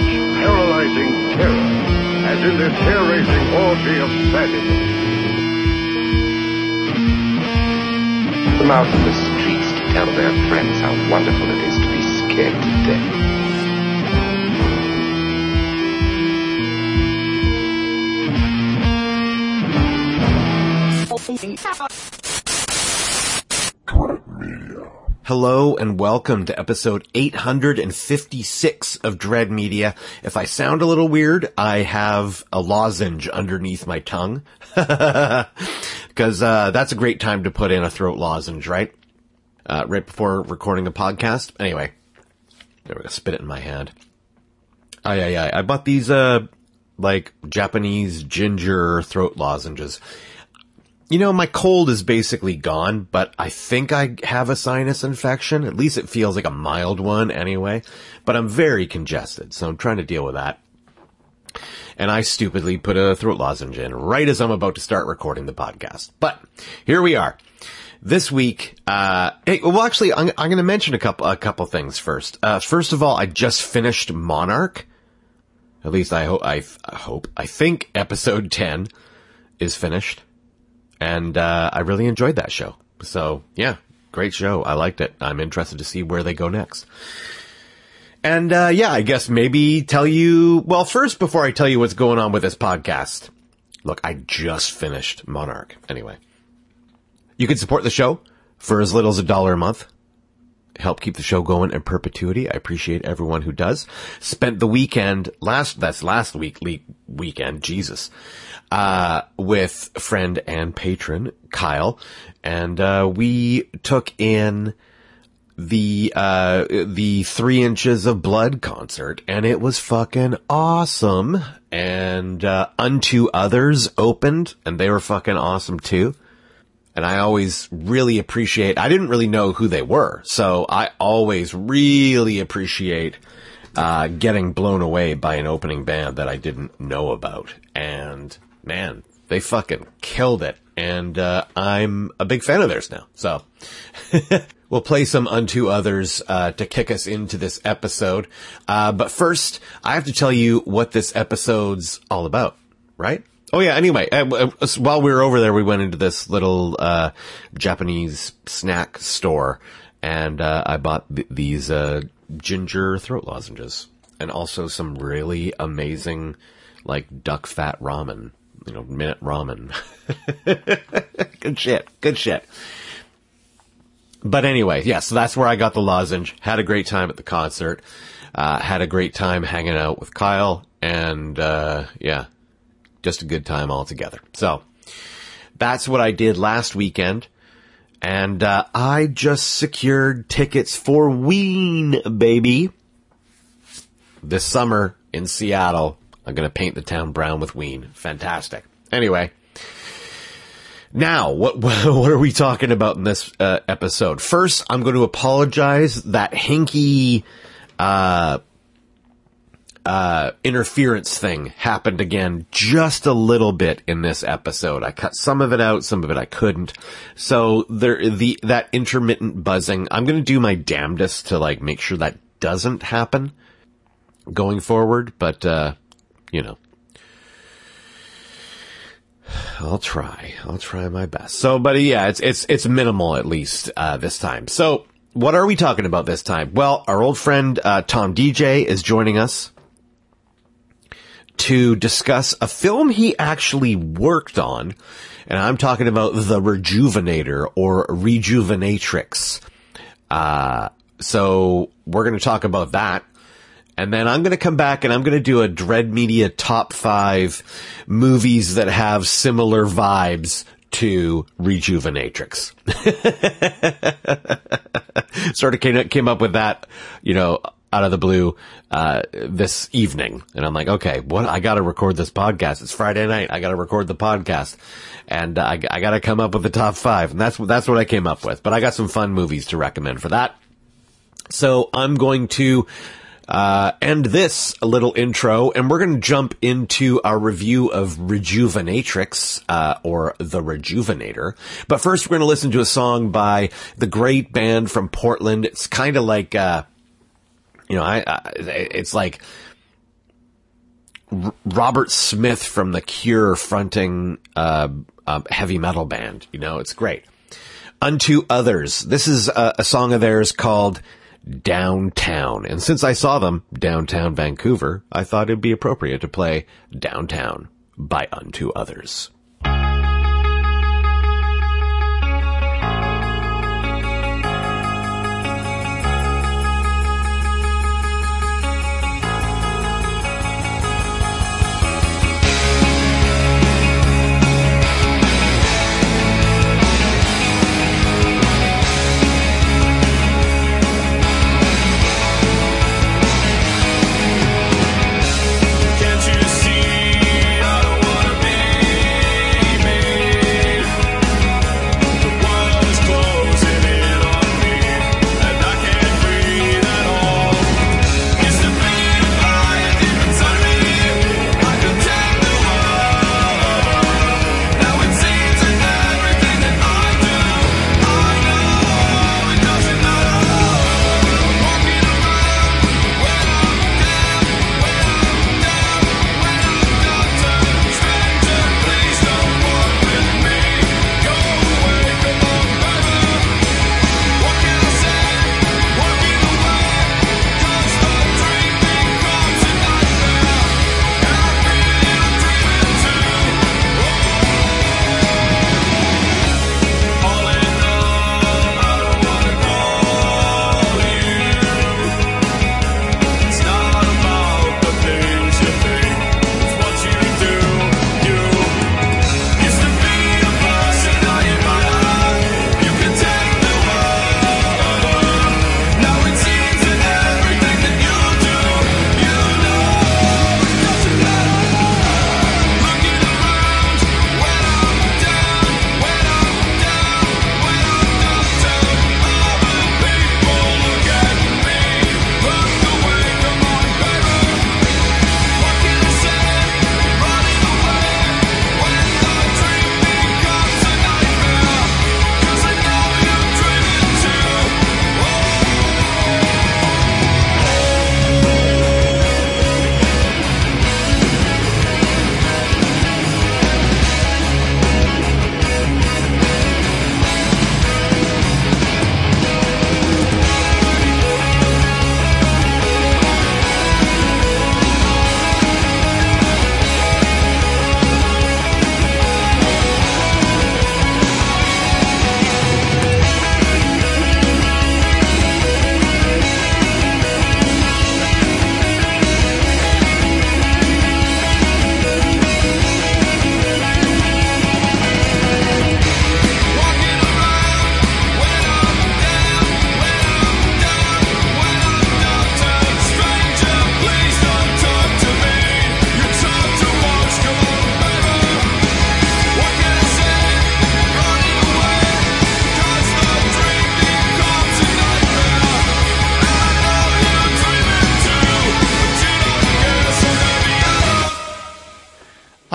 much paralyzing terror as in this hair-raising orgy of sadism. Come out in the streets to tell their friends how wonderful it is to be scared to death. Hello and welcome to episode 856 of Dread Media. If I sound a little weird, I have a lozenge underneath my tongue. Cause, uh, that's a great time to put in a throat lozenge, right? Uh, right before recording a podcast. Anyway, there we go, spit it in my hand. Aye, aye, aye. I bought these, uh, like Japanese ginger throat lozenges. You know, my cold is basically gone, but I think I have a sinus infection. At least it feels like a mild one anyway. But I'm very congested, so I'm trying to deal with that. And I stupidly put a throat lozenge in right as I'm about to start recording the podcast. But here we are. This week, uh, hey, well, actually, I'm, I'm going to mention a couple, a couple things first. Uh, first of all, I just finished Monarch. At least I hope, I, I hope, I think episode 10 is finished and uh, I really enjoyed that show. So yeah, great show. I liked it. I'm interested to see where they go next. And uh, yeah, I guess maybe tell you. Well, first, before I tell you what's going on with this podcast, look, I just finished Monarch. Anyway, you can support the show for as little as a dollar a month. Help keep the show going in perpetuity. I appreciate everyone who does. Spent the weekend last, that's last week, le- weekend, Jesus, uh, with friend and patron Kyle, and uh, we took in the uh, the three inches of blood concert, and it was fucking awesome. And uh, Unto Others opened, and they were fucking awesome too. And I always really appreciate. I didn't really know who they were, so I always really appreciate uh, getting blown away by an opening band that I didn't know about. And man, they fucking killed it. And, uh, I'm a big fan of theirs now. So we'll play some unto others, uh, to kick us into this episode. Uh, but first I have to tell you what this episode's all about, right? Oh yeah. Anyway, uh, uh, while we were over there, we went into this little, uh, Japanese snack store and, uh, I bought th- these, uh, ginger throat lozenges and also some really amazing, like duck fat ramen you know, minute ramen. good shit. Good shit. But anyway, yeah, so that's where I got the lozenge. Had a great time at the concert. Uh, had a great time hanging out with Kyle and, uh, yeah, just a good time altogether. So that's what I did last weekend. And, uh, I just secured tickets for Ween, baby. This summer in Seattle I'm going to paint the town brown with Ween. Fantastic. Anyway. Now, what what are we talking about in this uh, episode? First, I'm going to apologize that hinky uh, uh, interference thing happened again just a little bit in this episode. I cut some of it out, some of it I couldn't. So there, the that intermittent buzzing. I'm going to do my damnedest to like make sure that doesn't happen going forward, but uh, you know. I'll try. I'll try my best. So, but yeah, it's, it's, it's minimal at least, uh, this time. So, what are we talking about this time? Well, our old friend, uh, Tom DJ is joining us to discuss a film he actually worked on. And I'm talking about The Rejuvenator or Rejuvenatrix. Uh, so we're going to talk about that. And then I'm going to come back and I'm going to do a Dread Media top five movies that have similar vibes to Rejuvenatrix. sort of came, came up with that, you know, out of the blue, uh, this evening. And I'm like, okay, what, I gotta record this podcast. It's Friday night. I gotta record the podcast. And uh, I, I gotta come up with the top five. And that's, that's what I came up with. But I got some fun movies to recommend for that. So I'm going to, uh, end this little intro, and we're going to jump into our review of Rejuvenatrix, uh, or The Rejuvenator. But first, we're going to listen to a song by the great band from Portland. It's kind of like, uh, you know, I, I, it's like R- Robert Smith from The Cure fronting uh, a heavy metal band. You know, it's great. Unto Others. This is a, a song of theirs called Downtown. And since I saw them downtown Vancouver, I thought it'd be appropriate to play Downtown by Unto Others.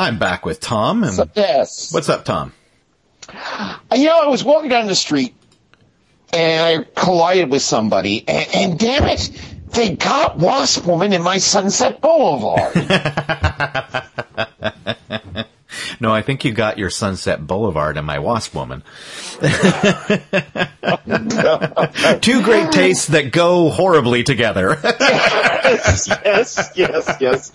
I'm back with Tom. And Yes. what's up, Tom? Uh, you know, I was walking down the street and I collided with somebody, and, and damn it, they got Wasp Woman in my Sunset Boulevard. No, I think you got your Sunset Boulevard and my Wasp Woman. Two great tastes that go horribly together. Yes, yes, yes, yes.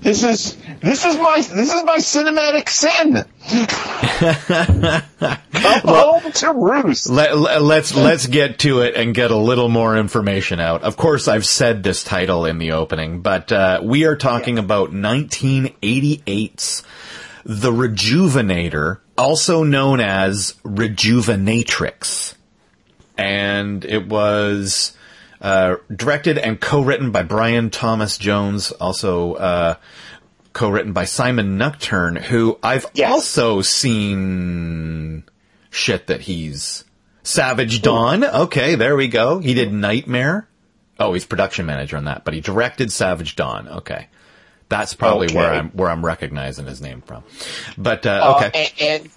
This is this is my this is my cinematic sin. Come home to roost. Let, let- let's let's get to it and get a little more information out. Of course, I've said this title in the opening, but uh, we are talking about 1988's The Rejuvenator, also known as Rejuvenatrix, and it was uh, directed and co-written by Brian Thomas Jones, also. Uh, Co-written by Simon Nuchtern, who I've Yes. also seen shit that he's Savage Dawn. Okay, there we go. He did Nightmare. Oh, he's production manager on that, but he directed Savage Dawn. Okay. That's probably where I'm where I'm recognizing his name from. But uh, Uh, okay. and, and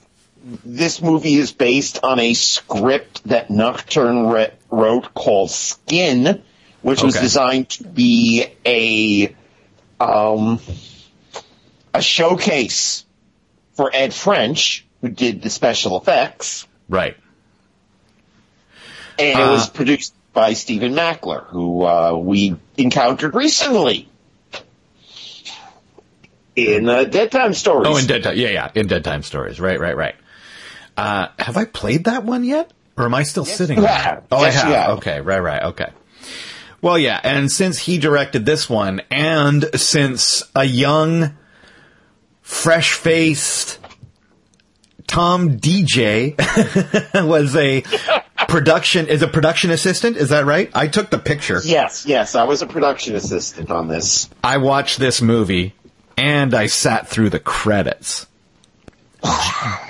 this movie is based on a script that Nuchtern re- wrote called Skin, which was designed to be a um, a showcase for Ed French, who did the special effects, Right. and Uh. it was produced by Stephen Mackler, who uh, we encountered recently in uh, Dead Time Stories. Oh, in Dead Time. Yeah, yeah. In Dead Time Stories. Right, right, right. Uh, have I played that one yet? Or am I still sitting on have. it? Oh, Yes, I have. have. Okay, right, right. Okay. Well, yeah. And since he directed this one, and since a young, fresh faced Tom DJ was a production, is a production assistant. Is that right? I took the picture. Yes, yes, I was a production assistant on this. I watched this movie and I sat through the credits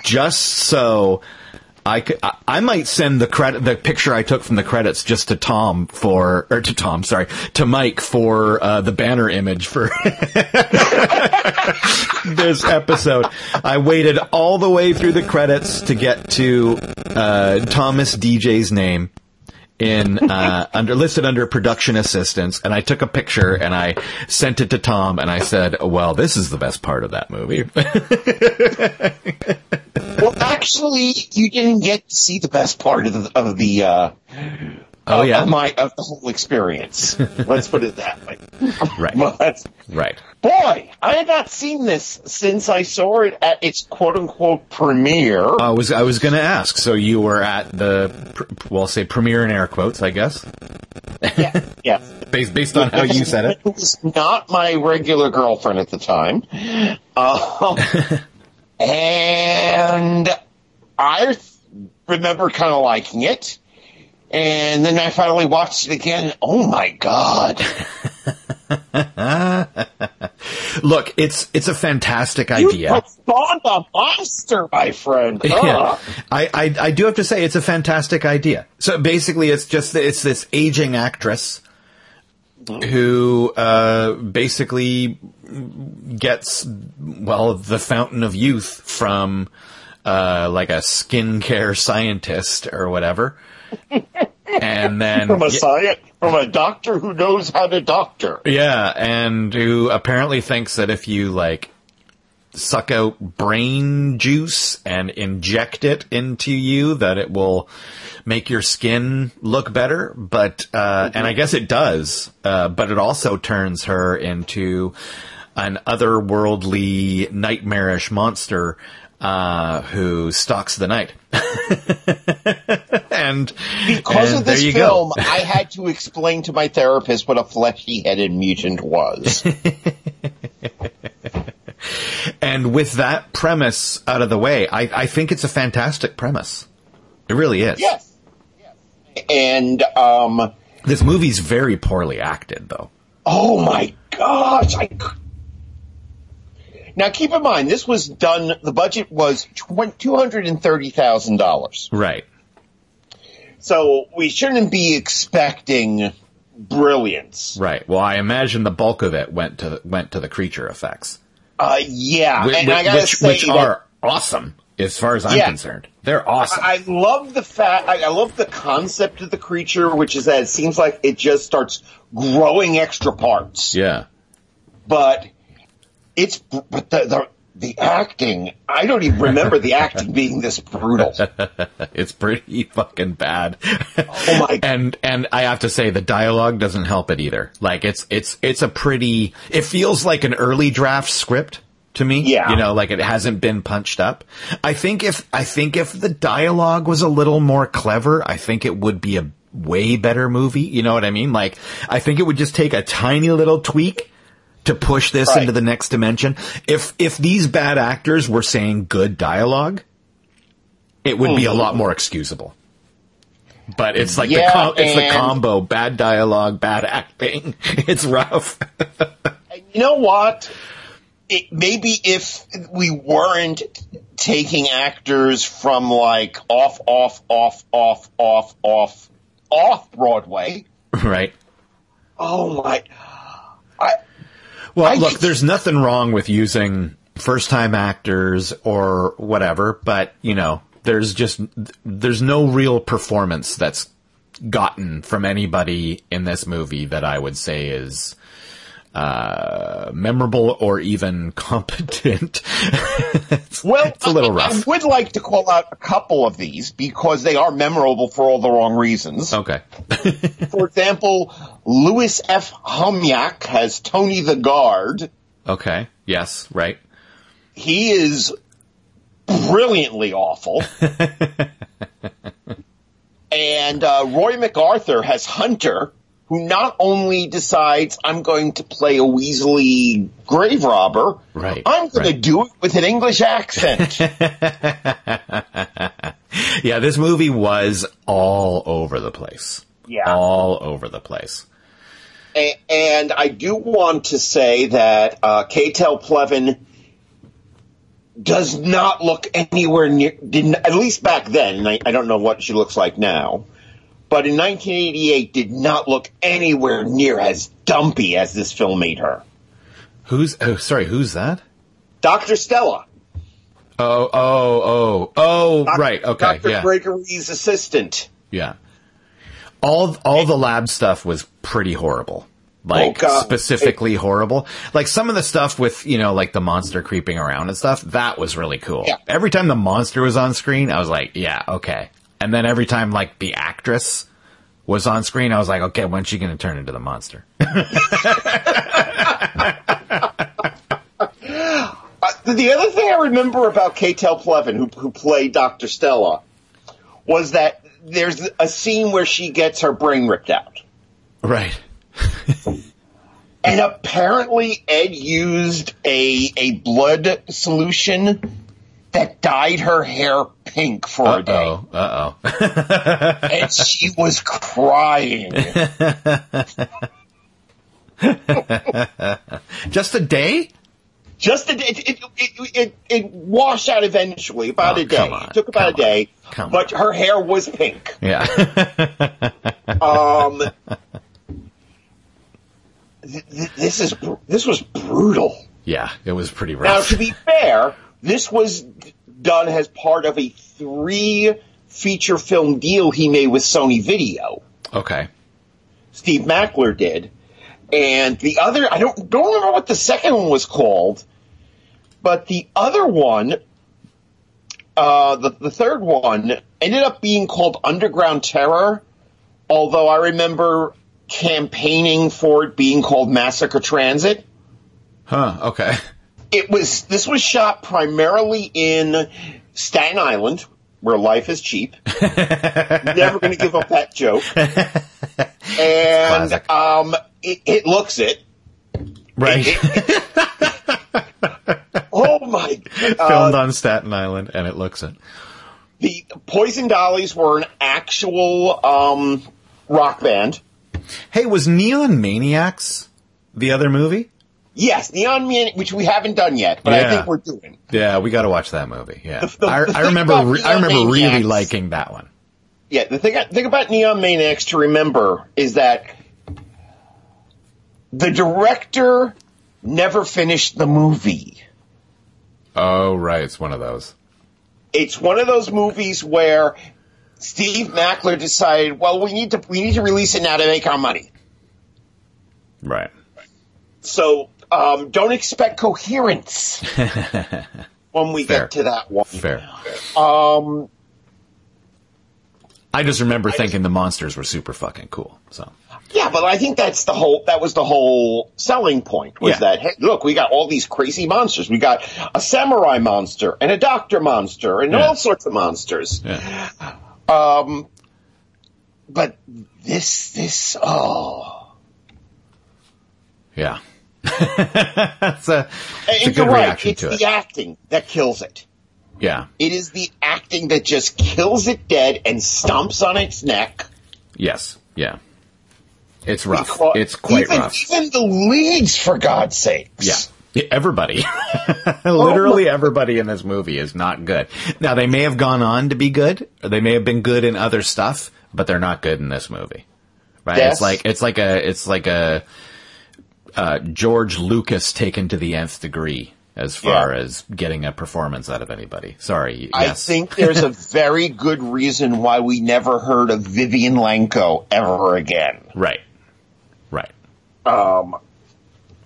just so I could. I, I might send the credit, the picture I took from the credits, just to Tom for, or to Tom, sorry, to Mike for uh, the banner image for this episode. I waited all the way through the credits to get to uh, Thomas DJ's name in uh, under listed under production assistance, and I took a picture and I sent it to Tom, and I said, "Well, this is the best part of that movie." Well, actually, you didn't get to see the best part of the of the uh, oh of- yeah, of my of the whole experience. Let's put it that way. right, But right. Boy, I had not seen this since I saw it at its quote unquote premiere. I was I was going to ask. So you were at the well, say premiere in air quotes, I guess, yeah, yeah. based based on how you said it. It was not my regular girlfriend at the time. Um, and I remember kind of liking it. And then I finally watched it again. Oh my god. Look, it's it's a fantastic idea. put spawned a monster, my friend. Yeah. I, I I do have to say it's a fantastic idea. So basically, it's just it's this aging actress who uh, basically gets well the fountain of youth from uh, like a skincare scientist or whatever, and then From a science, from a doctor who knows how to doctor. yeah, and who apparently thinks that if you like suck out brain juice and inject it into you, that it will make your skin look better. But uh, and I guess it does. Uh, but it also turns her into an otherworldly, nightmarish monster. Uh, who stalks the night? and Because and of this film. I had to explain to my therapist what a fleshy-headed mutant was. And with that premise out of the way, I, I think it's a fantastic premise. It really is. yes. yes. And, um, This movie's very poorly acted, though. oh my gosh, I Now keep in mind, this was done, the budget was $230,000. Right. So we shouldn't be expecting brilliance. Right. Well, I imagine the bulk of it went to went to the creature effects, Uh, yeah, Whi- and whi- I gotta which say which are awesome as far as I'm Yeah. concerned. They're awesome. I love the fact. I I love the concept of the creature, which is that it seems like it just starts growing extra parts. yeah. But it's but the, the the acting. I don't even remember the acting being this brutal. It's pretty fucking bad. Oh my! and and I have to say the dialogue doesn't help it either. Like it's it's it's a pretty it feels like an early draft script to me. Yeah. You know, like it hasn't been punched up. I think if I think if the dialogue was a little more clever, I think it would be a way better movie. You know what I mean? Like I think it would just take a tiny little tweak to push this Right. into the next dimension. If if these bad actors were saying good dialogue, it would be a lot more excusable. But it's like the com- it's the combo: bad dialogue, bad acting. It's rough. You know what? It, maybe if we weren't taking actors from like off, off, off, off, off, off, off Broadway. right. Oh my! I Well, I look, there's nothing wrong with using first time actors or whatever, but you know, there's just there's no real performance that's gotten from anybody in this movie that I would say is uh, memorable or even competent. it's, Well, it's a little I, I would like to call out a couple of these because they are memorable for all the wrong reasons. Okay. For example, Louis F. Homyak has Tony the Guard. Okay. Yes. Right. He is brilliantly awful. and uh, Roy MacArthur has Hunter, who not only decides I'm going to play a Weasley grave robber, Right, I'm going to do it with an English accent. Yeah. This movie was all over the place. Yeah. All over the place. A- and I do want to say that uh, Katell Pleven does not look anywhere near, didn't, at least back then, I, I don't know what she looks like now, but in 1988 did not look anywhere near as dumpy as this film made her. Who's? Oh, sorry. Who's that? Dr. Stella. Oh. Oh. Oh. Oh. Doc- right. Okay. Dr. Yeah. Gregory's assistant. Yeah. All all the lab stuff was pretty horrible. Like Oh, specifically horrible. Like some of the stuff with, you know, like the monster creeping around and stuff, that was really cool. Yeah. Every time the monster was on screen, I was like, yeah, okay. And then every time like the actress was on screen, I was like, okay, when's she gonna turn into the monster? Uh, the other thing I remember about Katell Pleven, who, who played Dr. Stella, was that there's a scene where she gets her brain ripped out. right. And apparently Ed used a, a blood solution that dyed her hair pink for a day. Uh oh. And she was crying. Just a day? Just a, it, it, it, it, it washed out eventually, about Oh, a day. on, It took about a day. but her hair was pink. Yeah. Um, th- th- this is this was brutal. yeah. It was pretty rough. Now, to be fair, this was done as part of a three feature film deal he made with Sony Video. Okay. Steve Mackler did, and the other I don't don't remember what the second one was called, but the other one, uh, the the third one ended up being called Underground Terror. Although I remember campaigning for it being called Massacre Transit. Huh. Okay. it was this was shot primarily in Staten Island, where life is cheap. Never going to give up that joke. And um, it, it looks it. Right. Oh my! Filmed Uh, on Staten Island, and it looks it. the Poison Dollies were an actual um, rock band. Hey, was Neon Maniacs the other movie? Yes, Neon Man, which we haven't done yet, but I think we're doing. Yeah, we got to watch that movie. Yeah, The- the- I, the I remember. Re- I remember really liking that one. Yeah, the thing thing about Neon Maniacs to remember is that the director never finished the movie. Oh, right, it's one of those. It's one of those movies where Steve Mackler decided, well, we need to we need to release it now to make our money. Right. So um, don't expect coherence when we Fair. get to that one. Fair. Um, I just remember thinking the monsters were super fucking cool. So yeah, but I think that's the whole that was the whole selling point was Yeah. that hey, look, we got all these crazy monsters. We got a samurai monster and a doctor monster and Yeah. all sorts of monsters. yeah, Um, but this this oh. yeah. That's a, it's a good right. reaction It's to the acting that kills it. Yeah. It is the acting that just kills it dead and stomps on its neck. Yes. Yeah. It's rough. Because It's quite even, rough. Even the leads, for God's sakes. Yeah. Yeah, Everybody. Literally everybody in this movie is not good. Now they may have gone on to be good, or they may have been good in other stuff, but they're not good in this movie. Right? Yes. It's like it's like a it's like a uh, George Lucas taken to the nth degree as far Yeah. as getting a performance out of anybody. Sorry. I yes. think there's a very good reason why we never heard of Vivian Lanko ever again. Right. Um,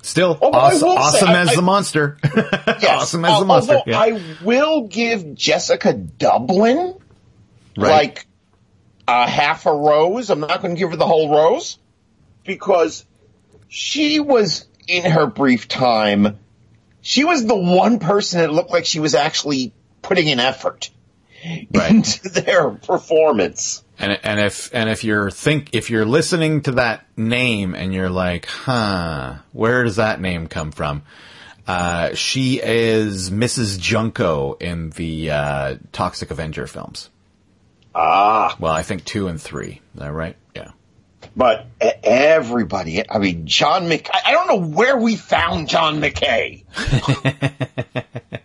Still Oh, I awesome, say, as I- the monster. Yes. awesome as Uh, the monster. Yeah. I will give Jessica Dublin Right. like a half a rose. I'm not going to give her the whole rose because she was in her brief time. She was the one person that looked like she was actually putting an effort Right. into their performance. And and if and if you're think if you're listening to that name and you're like, huh, where does that name come from? Uh, she is Mrs. Junko in the uh, Toxic Avenger films. Ah, Well, I think two and three. Is that right? Yeah. but everybody, I mean, John Mc, I I don't know where we found John McKay.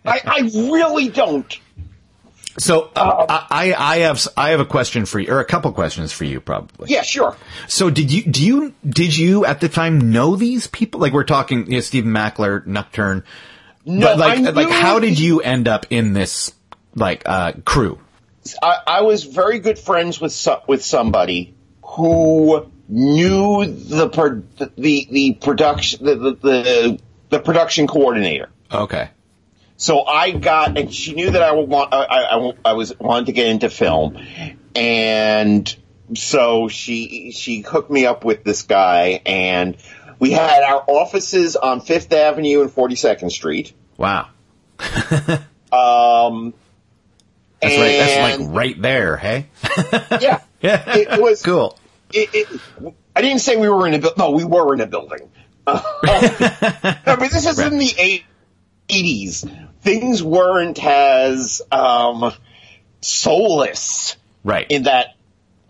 I, I really don't. So uh, I I have I have a question for you, or a couple questions for you, probably. Yeah, sure. So did you do you did you at the time know these people? Like we're talking, you know, Stephen Mackler, Nuchtern. No, but like I like how did you end up in this like uh crew? I, I was very good friends with so, with somebody who knew the pro, the the production the, the the the production coordinator. Okay. So I got, and she knew that I would want, I, I, I was wanted to get into film, and so she she hooked me up with this guy, and we had our offices on Fifth Avenue and Forty Second Street. Wow. Um, That's right. That's like right there. Hey. yeah, Yeah. It- it was- cool. it, it, I didn't say we were in a building. No, we were in a building. I mean, this is in the eighties. Things weren't as um, soulless Right. in that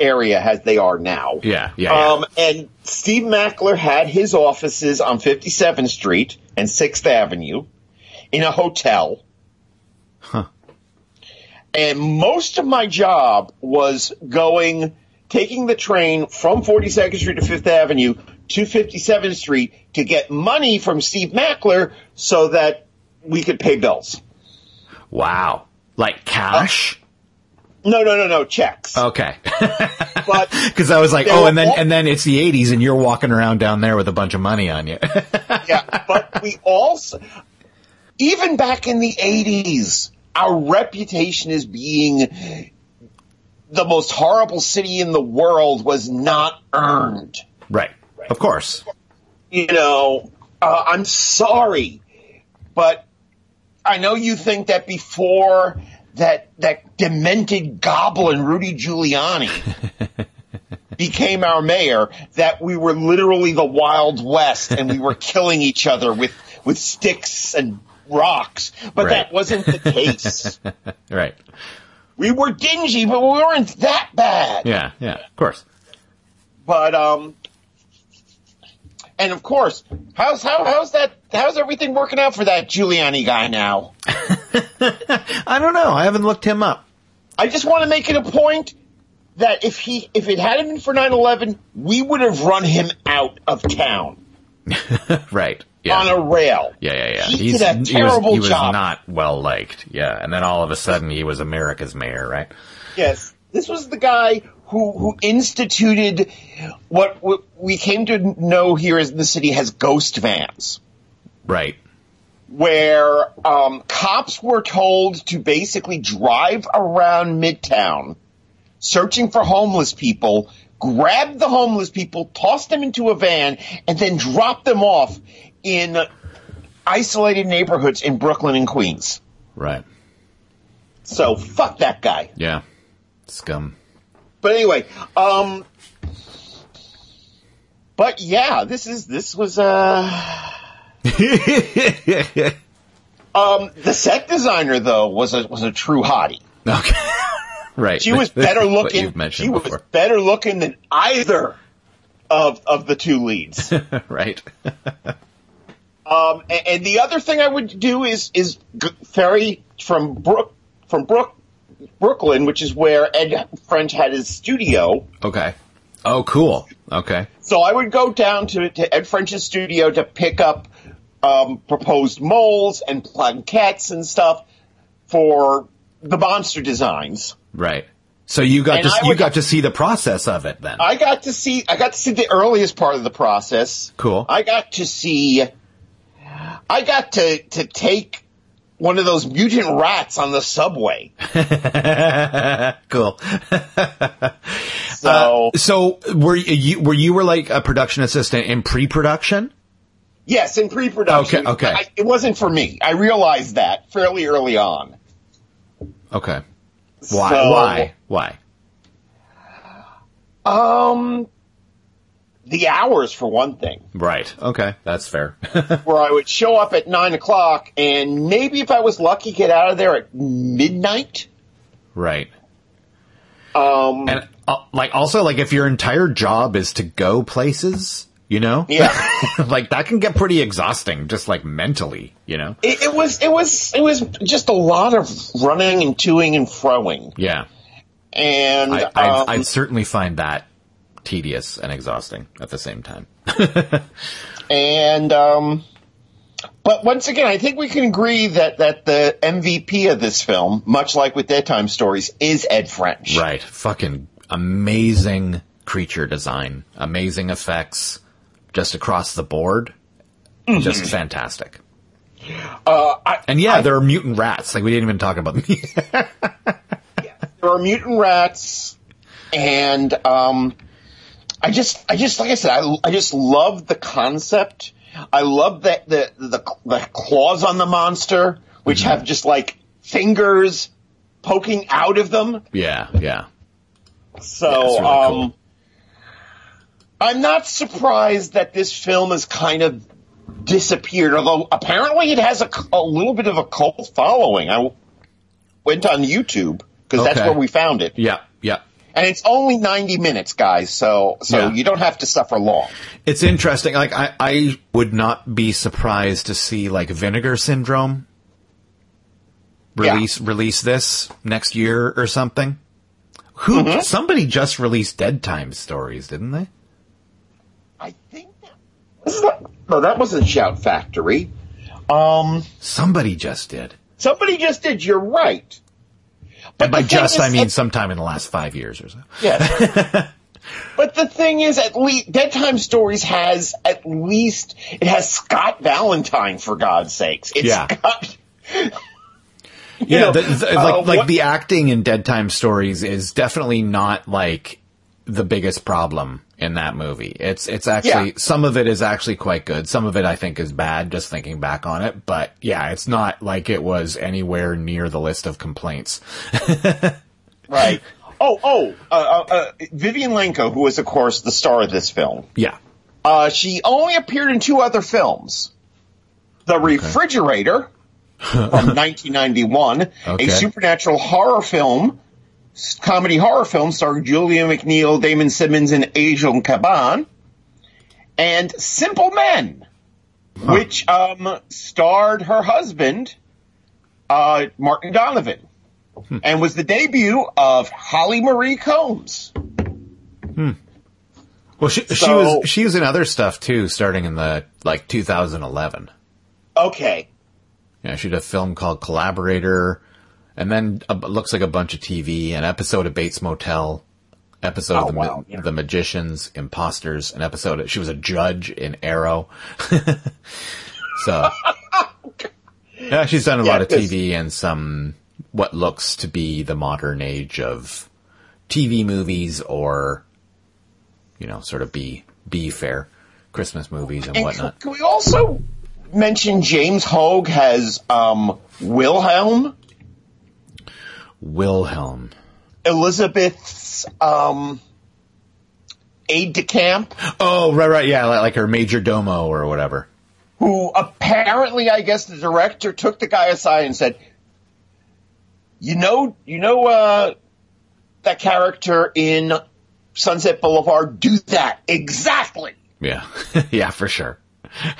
area as they are now. yeah. Yeah. yeah. Um, and Steve Mackler had his offices on 57th Street and 6th Avenue in a hotel. Huh. And most of my job was going, taking the train from 42nd Street to 5th Avenue to 57th Street to get money from Steve Mackler so that we could pay bills. wow. Like cash. No, no, no, no, checks. okay. but Because I was like, oh, and then all- and then it's the '80s, and you're walking around down there with a bunch of money on you. yeah, but we also, even back in the 80s, our reputation as being the most horrible city in the world was not earned. right. Of course. You know, uh, I'm sorry, but I know you think that before that, that demented goblin Rudy Giuliani became our mayor, that we were literally the Wild West and we were killing each other with, with sticks and rocks. But Right. that wasn't the case. Right. we were dingy, but we weren't that bad. Yeah. Yeah. Of course. But um, and of course, how's how how's that? How's everything working out for that Giuliani guy now? I don't know. I haven't looked him up. I just want to make it a point that if he if it hadn't been for 9-11, we would have run him out of town Right. Yeah. on a rail. yeah, yeah, yeah. He did a he was, terrible he was job. not well liked. Yeah, and then all of a sudden he was America's mayor, right? Yes, this was the guy who who instituted what, what we came to know here as the city has ghost vans. Right. where um, cops were told to basically drive around Midtown searching for homeless people, grab the homeless people, toss them into a van, and then drop them off in isolated neighborhoods in Brooklyn and Queens. Right. So fuck that guy. Yeah. Scum. But anyway, um, but yeah, this is this was uh. Um, the set designer though was a was a true hottie. Okay. right. She was better looking. you've mentioned She was better looking than either of of the two leads. right. um, and, and the other thing I would do is is ferry from Brook from Brook Brooklyn, which is where Ed French had his studio. Okay. Oh, cool. Okay. So I would go down to, to Ed French's studio to pick up um, proposed molds and plaquettes and stuff for the monster designs. Right. So you got And to I you would- got to see the process of it then. I got to see I got to see the earliest part of the process. Cool. I got to see I got to to take one of those mutant rats on the subway. cool. So So were you were you were like a production assistant in pre-production? yes, in pre-production. Okay, okay. I, it wasn't for me. I realized that fairly early on. Okay. Why? So- Why? Why? Um, the hours for one thing. Right. Okay, that's fair. where I would show up at nine o'clock and maybe if I was lucky get out of there at midnight. right. Um, And uh, like also like if your entire job is to go places, you know? yeah, like that can get pretty exhausting just like mentally, you know? it, it was, it was, it was just a lot of running and toing and froing. Yeah. And, I I um, I'd certainly find that tedious and exhausting at the same time. and, um, but once again, I think we can agree that, that the MVP of this film, much like with Dead Time Stories, is Ed French. Right. Fucking amazing creature design, amazing effects just across the board. Just fantastic. Uh, I, And yeah, there are mutant rats. Like we didn't even talk about them. there are mutant rats, and um, I just, I just, like I said, I, I just love the concept. I love that the, the the claws on the monster, which have just like fingers poking out of them. yeah, yeah. So, Yeah, really um, cool. I'm not surprised that this film has kind of disappeared. Although apparently it has a, a little bit of a cult following. I went on YouTube because that's where we found it. Yeah. And it's only 90 minutes, guys, so so Yeah. you don't have to suffer long. It's interesting. Like I, I would not be surprised to see like Vinegar Syndrome Yeah. release release this next year or something. Who somebody just released Dead Time Stories, didn't they? I think that no, that wasn't Shout Factory. Um, Somebody just did. somebody just did. You're right. But And by just, is, I mean sometime in the last five years or so. yes. but the thing is, at least Dead Time Stories has at least it has Scott Valentine for God's sakes. It's Yeah. got. Yeah, know, the, the- uh, like like what- the acting in Dead Time Stories is definitely not like the biggest problem in that movie. It's it's actually Yeah. some of it is actually quite good. Some of it I think is bad just thinking back on it, but yeah, it's not like it was anywhere near the list of complaints. Right. Oh, oh, uh, uh, uh, Vivian Lanko, who was, of course, the star of this film. Yeah. Uh, she only appeared in two other films. The Refrigerator from 1991, Okay. a supernatural horror film, comedy horror film starring Julia McNeal, Damon Simmons, and Angel Caban, and Simple Men, which um, starred her husband, uh, Martin Donovan, and was the debut of Holly Marie Combs. Hmm. Well, she she was she was in other stuff too, starting in the like 2011. Okay, Yeah, she did a film called Collaborator, and then a, looks like a bunch of TV, an episode of Bates Motel, episode Oh, of the, wow, yeah. the Magicians, Imposters, an episode. Of, she was a judge in Arrow. so, yeah, she's done a Yeah, lot of TV and some what looks to be the modern age of TV movies or, you know, sort of be B fair Christmas movies and And whatnot. Can we also mention James Hogue has um, Wilhelm, Wilhelm. Elizabeth's um, aide de camp, Oh, right, right, yeah, like, her major domo or whatever. who apparently, I guess, the director took the guy aside and said, "You know, you know uh, that character in Sunset Boulevard? Do that exactly." Yeah, yeah, for sure.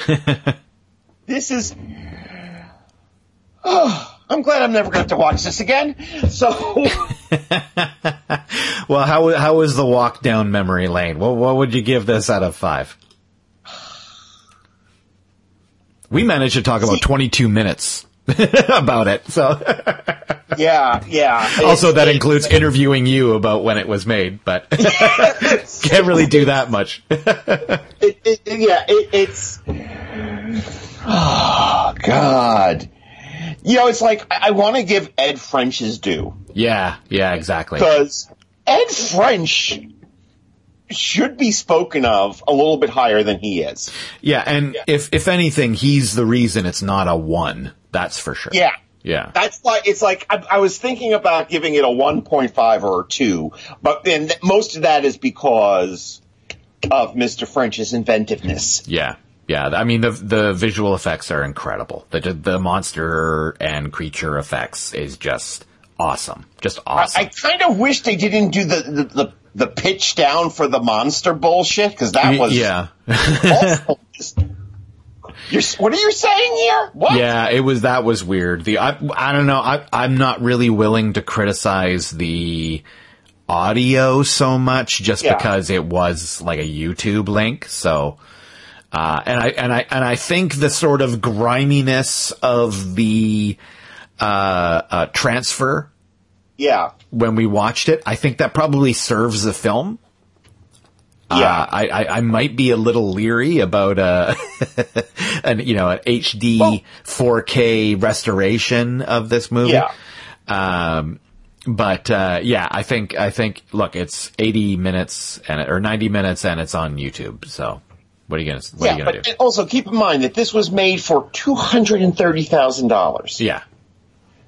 This is. Oh, I'm glad I'm never going to have to watch this again. So. Well, how how was the walk down memory lane? What what would you give this out of five? We managed to talk about 22 minutes about it. So Yeah, yeah. also that includes interviewing you about when it was made, but can't really do that much. it, it, yeah, it, it's. Oh God. You know, it's like I, I want to give Ed French his due Yeah, yeah, exactly. because Ed French should be spoken of a little bit higher than he is. Yeah, and if if anything, he's the reason it's not a one. That's for sure. Yeah. Yeah. That's why it's like I, I was thinking about giving it a 1.5 or a 2, but then th- most of that is because of Mr. French's inventiveness. Yeah. Yeah. I mean, the the visual effects are incredible. The the monster and creature effects is just awesome. Just awesome. I kind of wish they didn't do the, the, the, the pitch down for the monster bullshit because that was yeah. You're, what are you saying here? What? Yeah, it was that was weird. The I I don't know. I I'm not really willing to criticize the audio so much just Yeah. because it was like a YouTube link. So uh and I and I and I think the sort of griminess of the uh uh transfer Yeah. when we watched it, I think that probably serves the film. Yeah. Uh, I, I, I might be a little leery about uh an you know an HD Well- 4K restoration of this movie. Yeah. Um, but uh, yeah, I think I think look, it's 80 minutes and or 90 minutes and it's on YouTube. So what are you gonna what are yeah, you gonna but do? also keep in mind that this was made for $230,000. yeah,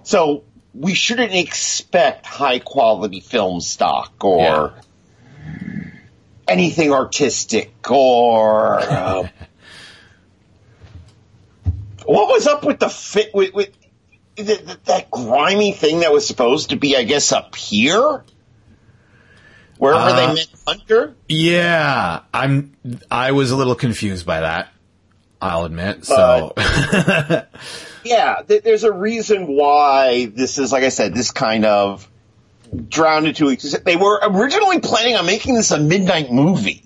So we shouldn't expect high quality film stock or anything artistic or uh, what was up with the fit with, with th- th- that grimy thing that was supposed to be, I guess, up here. Wherever Uh, they met Hunter, yeah. I'm I was a little confused by that. I'll admit. So yeah, th- there's a reason why this is, like I said, this kind of drowned into existence. They were originally planning on making this a midnight movie.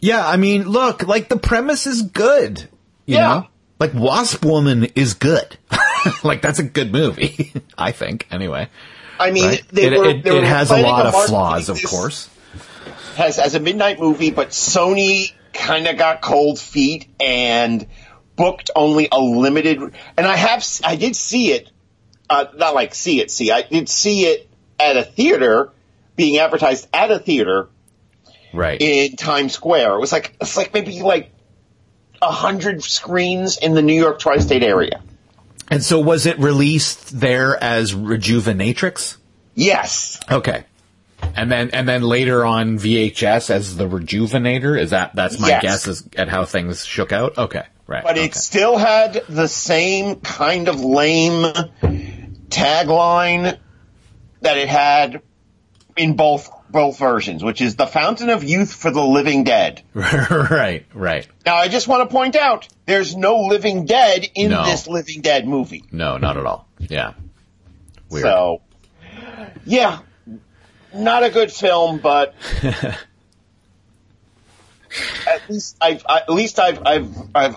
Yeah, I mean, look, like the premise is good. You Yeah. know? Like Wasp Woman is good. like that's a good movie, I think, anyway. I mean, Right? they it were, it, they it were has a lot of flaws, of course. As, as a midnight movie, but Sony kind of got cold feet and booked only a limited. And I have, I did see it, uh, not like see it, see, I did see it at a theater, being advertised at a theater Right. in Times Square. It was like, it's like maybe like a hundred screens in the New York tri-state area. And so was it released there as Rejuvenatrix? Yes. Okay. And then and then later on VHS as the Rejuvenator? Is that that's my Yes. guess is at how things shook out? Okay. Right. But okay. it still had the same kind of lame tagline that it had in both both versions, which is the fountain of youth for the living dead. right, right. Now, I just want to point out there's no living dead in No. this living dead movie. No, not at all. Yeah. Weird. So, yeah, not a good film, but at least I've at least I've I've I've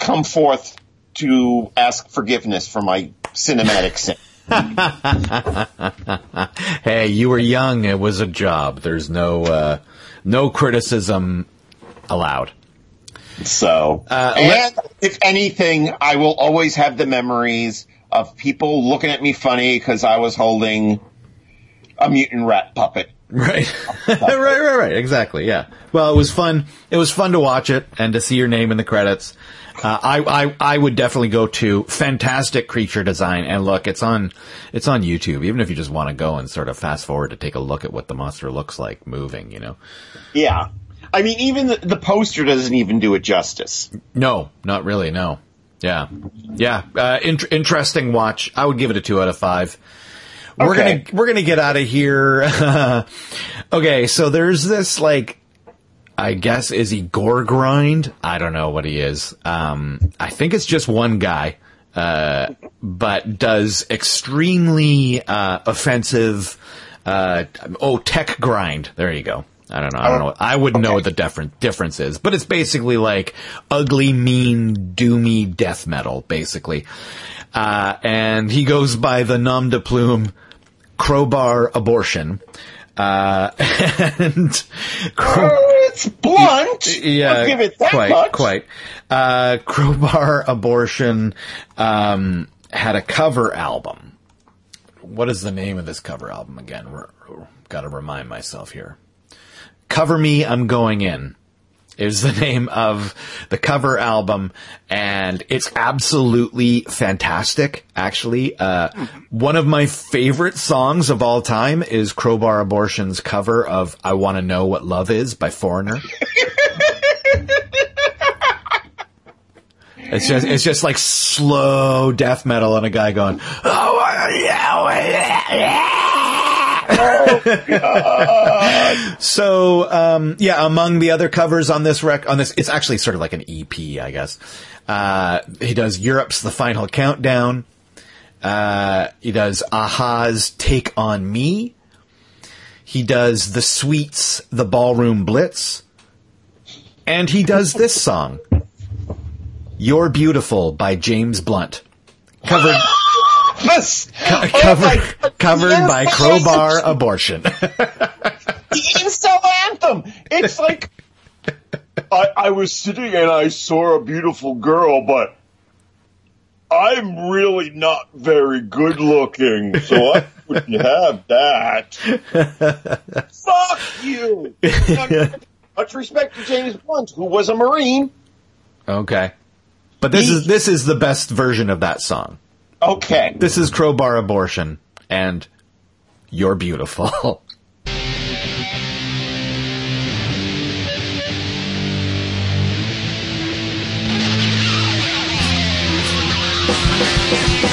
come forth to ask forgiveness for my cinematic sin. Hey, you were young. It was a job. There's no uh, no criticism allowed. So, Uh, and if anything, I will always have the memories of people looking at me funny because I was holding a mutant rat puppet. Right. right, right, right. Exactly. Yeah. Well, it was fun. It was fun to watch it and to see your name in the credits. Uh, I, I, I would definitely go to fantastic creature design and look, it's on, it's on YouTube. Even if you just want to go and sort of fast forward to take a look at what the monster looks like moving, you know? Yeah. I mean, even the, the poster doesn't even do it justice. No, not really. No. Yeah. Yeah. Uh, in- interesting watch. I would give it a two out of five. We're Okay. gonna we're gonna get out of here. okay, so there's this like, I guess is he gore grind? I don't know what he is. Um, I think it's just one guy, uh, but does extremely uh, offensive. Uh, oh, tech grind. There you go. I don't know. I don't know. I wouldn't know what the different difference is, but it's basically like ugly, mean, doomy death metal, basically. Uh, and he goes by the nom de plume crowbar abortion. Uh, and crow- Oh, It's blunt. Yeah, I'll give it that quite, much. quite. Uh, Crowbar Abortion um, had a cover album. What is the name of this cover album again? Got to remind myself here. Cover Me, I'm Going In is the name of the cover album and it's absolutely fantastic actually. Uh, one of my favorite songs of all time is crowbar abortion's cover of i want to know what love is by foreigner. It's just it's just like slow death metal and a guy going oh yeah so um, yeah, among the other covers on this rec on this, it's actually sort of like an EP, I guess. Uh, he does Europe's The Final Countdown. Uh, he does a-ha's Take on Me. He does The Sweets, The Ballroom Blitz. And he does this song, You're Beautiful by James Blunt. Covered, Yes. co- Oh covered, covered Yes, by Crowbar Abortion. The incel anthem. It's like I, I was sitting and I saw a beautiful girl, but I'm really not very good looking, so I wouldn't have that. Fuck you. Much respect to James Blunt, who was a Marine. Okay. But this He- is this is the best version of that song. Okay. This is Crowbar Abortion and You're Beautiful.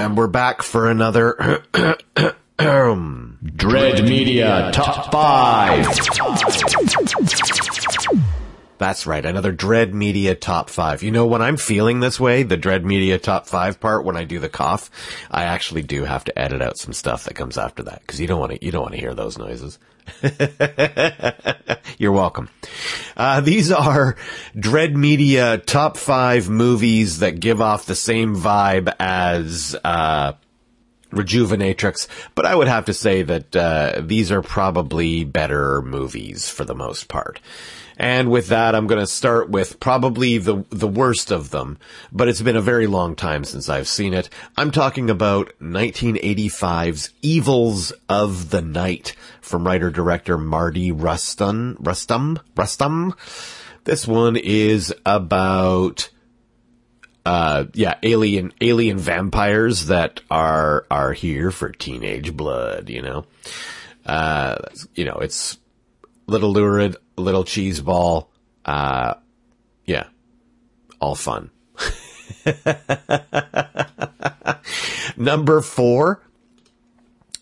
And we're back for another Dread Media Top 5. That's right, another Dread Media Top 5. You know, when I'm feeling this way, the Dread Media Top 5 part, when I do the cough, I actually do have to edit out some stuff that comes after that, because you don't want to, you don't want to hear those noises. You're welcome. Uh, these are Dread Media top five movies that give off the same vibe as, uh, Rejuvenatrix, but I would have to say that uh, these are probably better movies for the most part. And with that, I'm going to start with probably the the worst of them, but it's been a very long time since I've seen it. I'm talking about 1985's Evils of the Night from writer director Mardi Ruston Rustam Rustam. This one is about uh yeah alien alien vampires that are are here for teenage blood you know uh you know it's a little lurid little cheese ball uh yeah all fun. Number 4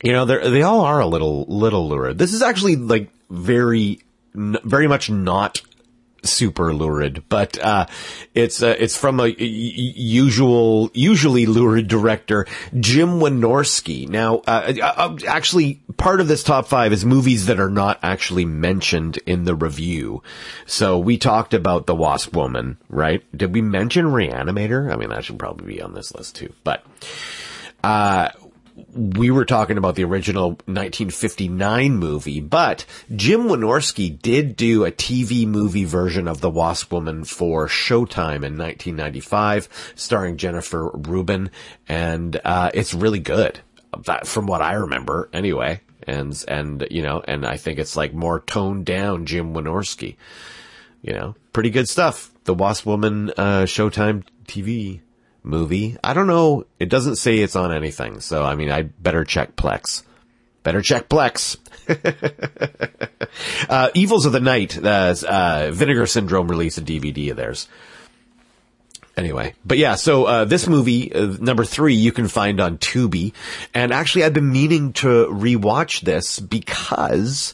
you know they they all are a little little lurid. This is actually like very very much not super lurid, but uh, it's uh, it's from a y- usual usually lurid director Jim Wynorski. Now, uh, uh, actually, part of this top five is movies that are not actually mentioned in the review. So we talked about the Wasp Woman, right? Did we mention Reanimator? I mean, that should probably be on this list too, but. We were talking about the original 1959 movie, but Jim Wynorski did do a TV movie version of The Wasp Woman for Showtime in 1995, starring Jennifer Rubin, and uh, it's really good. From what I remember, anyway. And and you know, and I think it's like more toned down Jim Wynorski. You know, pretty good stuff. The Wasp Woman uh, Showtime TV movie. I don't know. It doesn't say it's on anything. So, I mean, I better check Plex. Better check Plex. uh, Evils of the Night, uh, uh, Vinegar Syndrome released a DVD of theirs. Anyway, but yeah, so uh, this movie uh, number three you can find on Tubi, and actually I've been meaning to rewatch this because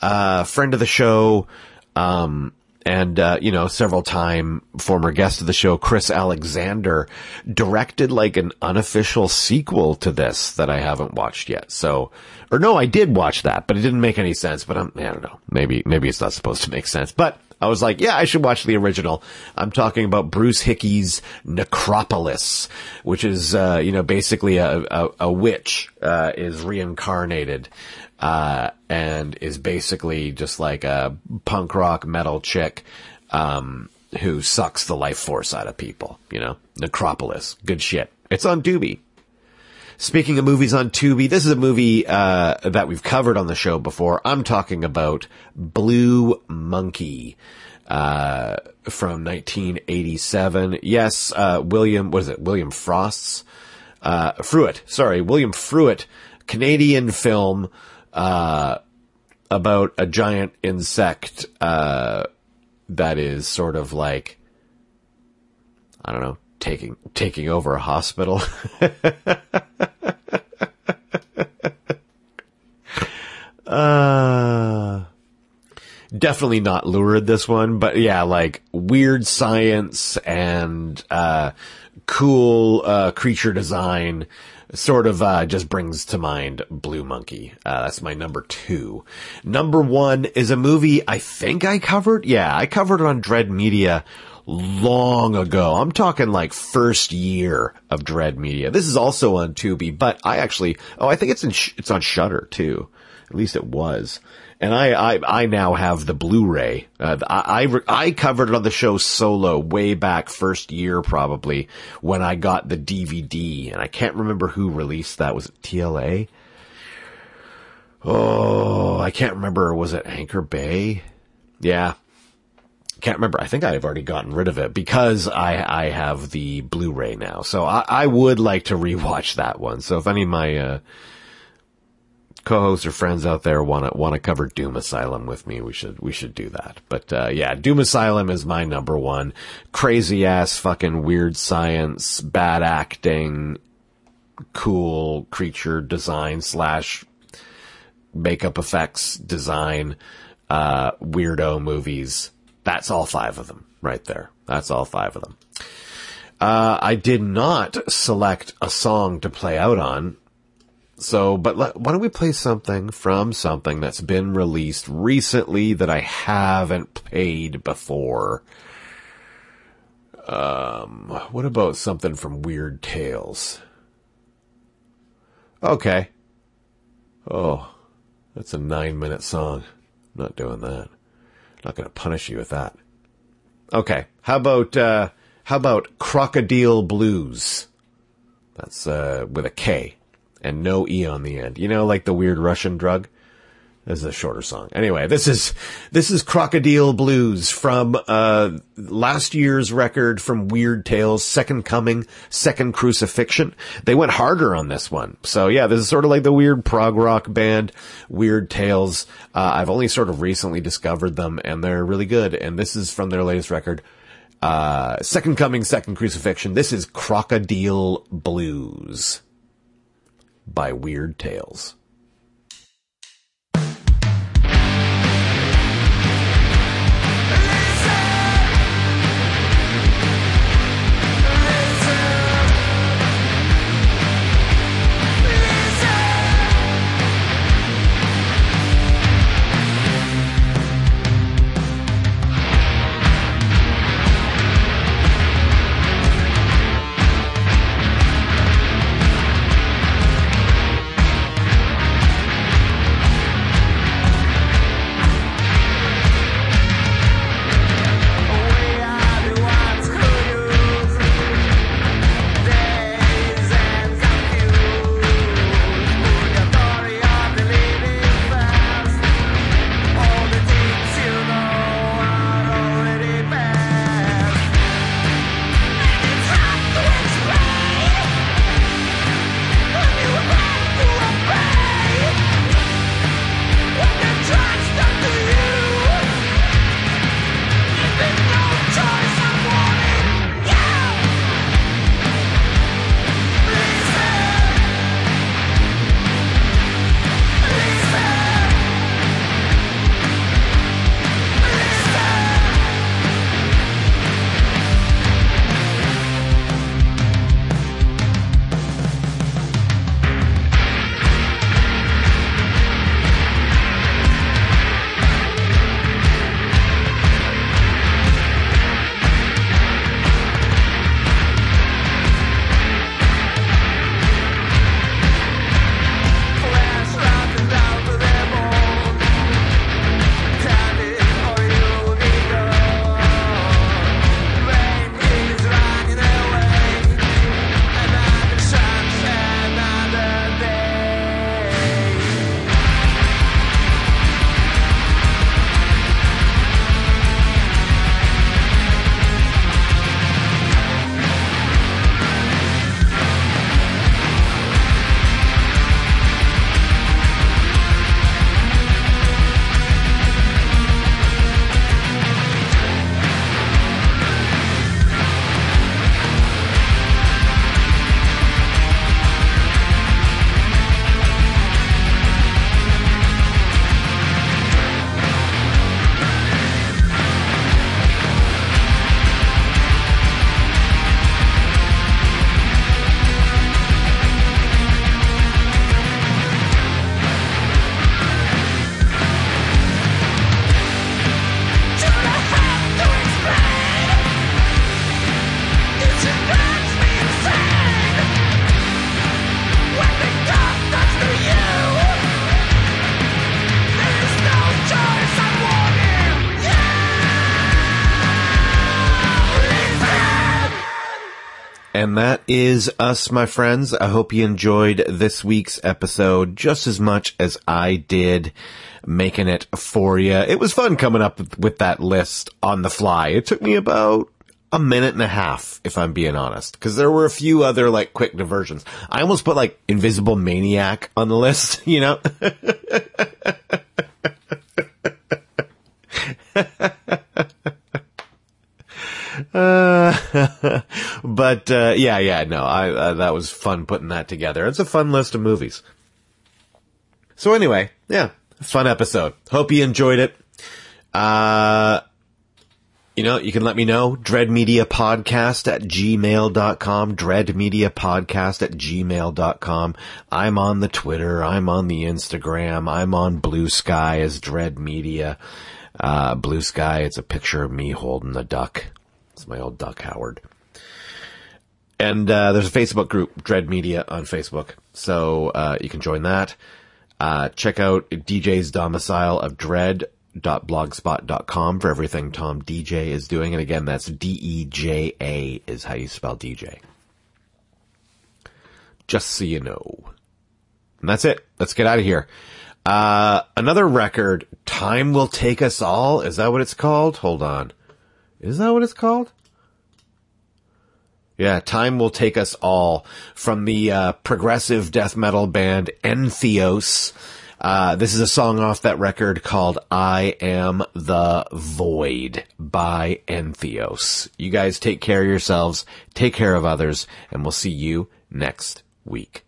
uh, a friend of the show, um, and uh, you know several time former guest of the show chris alexander directed like an unofficial sequel to this that i haven't watched yet. So or no i did watch that but it didn't make any sense but i'm i don't know. Maybe maybe it's not supposed to make sense. But I was like, yeah, I should watch the original. I'm talking about Bruce Hickey's Necropolis, which is, uh, you know, basically a, a, a witch, uh, is reincarnated uh, and is basically just like a punk rock metal chick um, who sucks the life force out of people. You know, Necropolis, good shit. It's on Tubi. Speaking of movies on Tubi, this is a movie uh, that we've covered on the show before. I'm talking about Blue Monkey uh, from 1987. Yes, uh, William, what is it? William Frost's uh, Fruet. Sorry, William Fruet, Canadian film uh, about a giant insect uh, that is sort of like I don't know, taking taking over a hospital. uh definitely not lurid this one, but yeah, like weird science and uh cool uh creature design sort of uh just brings to mind Blue Monkey. Uh that's my number 2. Number 1 is a movie I think I covered. Yeah, I covered it on Dread Media long ago. I'm talking like first year of Dread Media. This is also on Tubi, but I actually oh, I think it's in it's on Shudder too. At least it was. And I, I, I now have the Blu-ray. Uh, I, I, I covered it on the show solo way back first year probably when I got the DVD and I can't remember who released that. Was it TLA? Oh, I can't remember. Was it Anchor Bay? Yeah. Can't remember. I think I've already gotten rid of it because I, I have the Blu-ray now. So I, I would like to rewatch that one. So if any of my, uh, co-hosts or friends out there want to want to cover Doom Asylum with me, we should we should do that. But uh, yeah, Doom Asylum is my number one. Crazy ass fucking weird science, bad acting, cool creature design slash makeup effects design, uh, weirdo movies. That's all five of them right there. That's all five of them. Uh, I did not select a song to play out on. So, but let, why don't we play something from something that's been released recently that I haven't played before? Um, what about something from Weird Tales? Okay. Oh, that's a nine minute song. I'm not doing that. not going to punish you with that. Okay. How about, uh, how about Krokodil Blues? That's, uh, with a K and no E on the end. You know, like the weird Russian drug? This is a shorter song. Anyway, this is this is Krokodil Blues from uh last year's record from Weird Tales, Second Coming, Second Crucifixion. They went harder on this one. So yeah, this is sort of like the weird prog rock band Weird Tales. Uh, I've only sort of recently discovered them and they're really good. And this is from their latest record. Uh, Second Coming, Second Crucifixion. This is Krokodil Blues by Weird Tales. Is us, my friends. I hope you enjoyed this week's episode just as much as I did making it for you. It was fun coming up with that list on the fly. It took me about a minute and a half, if I'm being honest, because there were a few other like quick diversions. I almost put like Invisible Maniac on the list, you know? Uh, but uh, yeah, yeah, no, I uh, that was fun putting that together. It's a fun list of movies. So anyway, yeah, fun episode. Hope you enjoyed it. Uh, you know, you can let me know. Dreadmediapodcast at gmail.com. Dreadmediapodcast at gmail.com. I'm on the Twitter. I'm on the Instagram. I'm on Blue Sky as Dread Media. Uh, Blue Sky, it's a picture of me holding the duck. It's my old duck, Howard. And uh, there's a Facebook group, Dread Media, on Facebook, so uh, you can join that. Uh, check out Deja's Domicile of Dread Dread.blogspot.com for everything Tom Deja is doing. And again, that's D E J A is how you spell Deja. Just so you know. And that's it. Let's get out of here. Uh, another record, Time Will Take Us All. Is that what it's called? Hold on. Is that what it's called? Yeah, Time Will Take Us All from the uh, progressive death metal band Entheos. Uh, this is a song off that record called I Am the Void by Entheos. You guys take care of yourselves, take care of others, and we'll see you next week.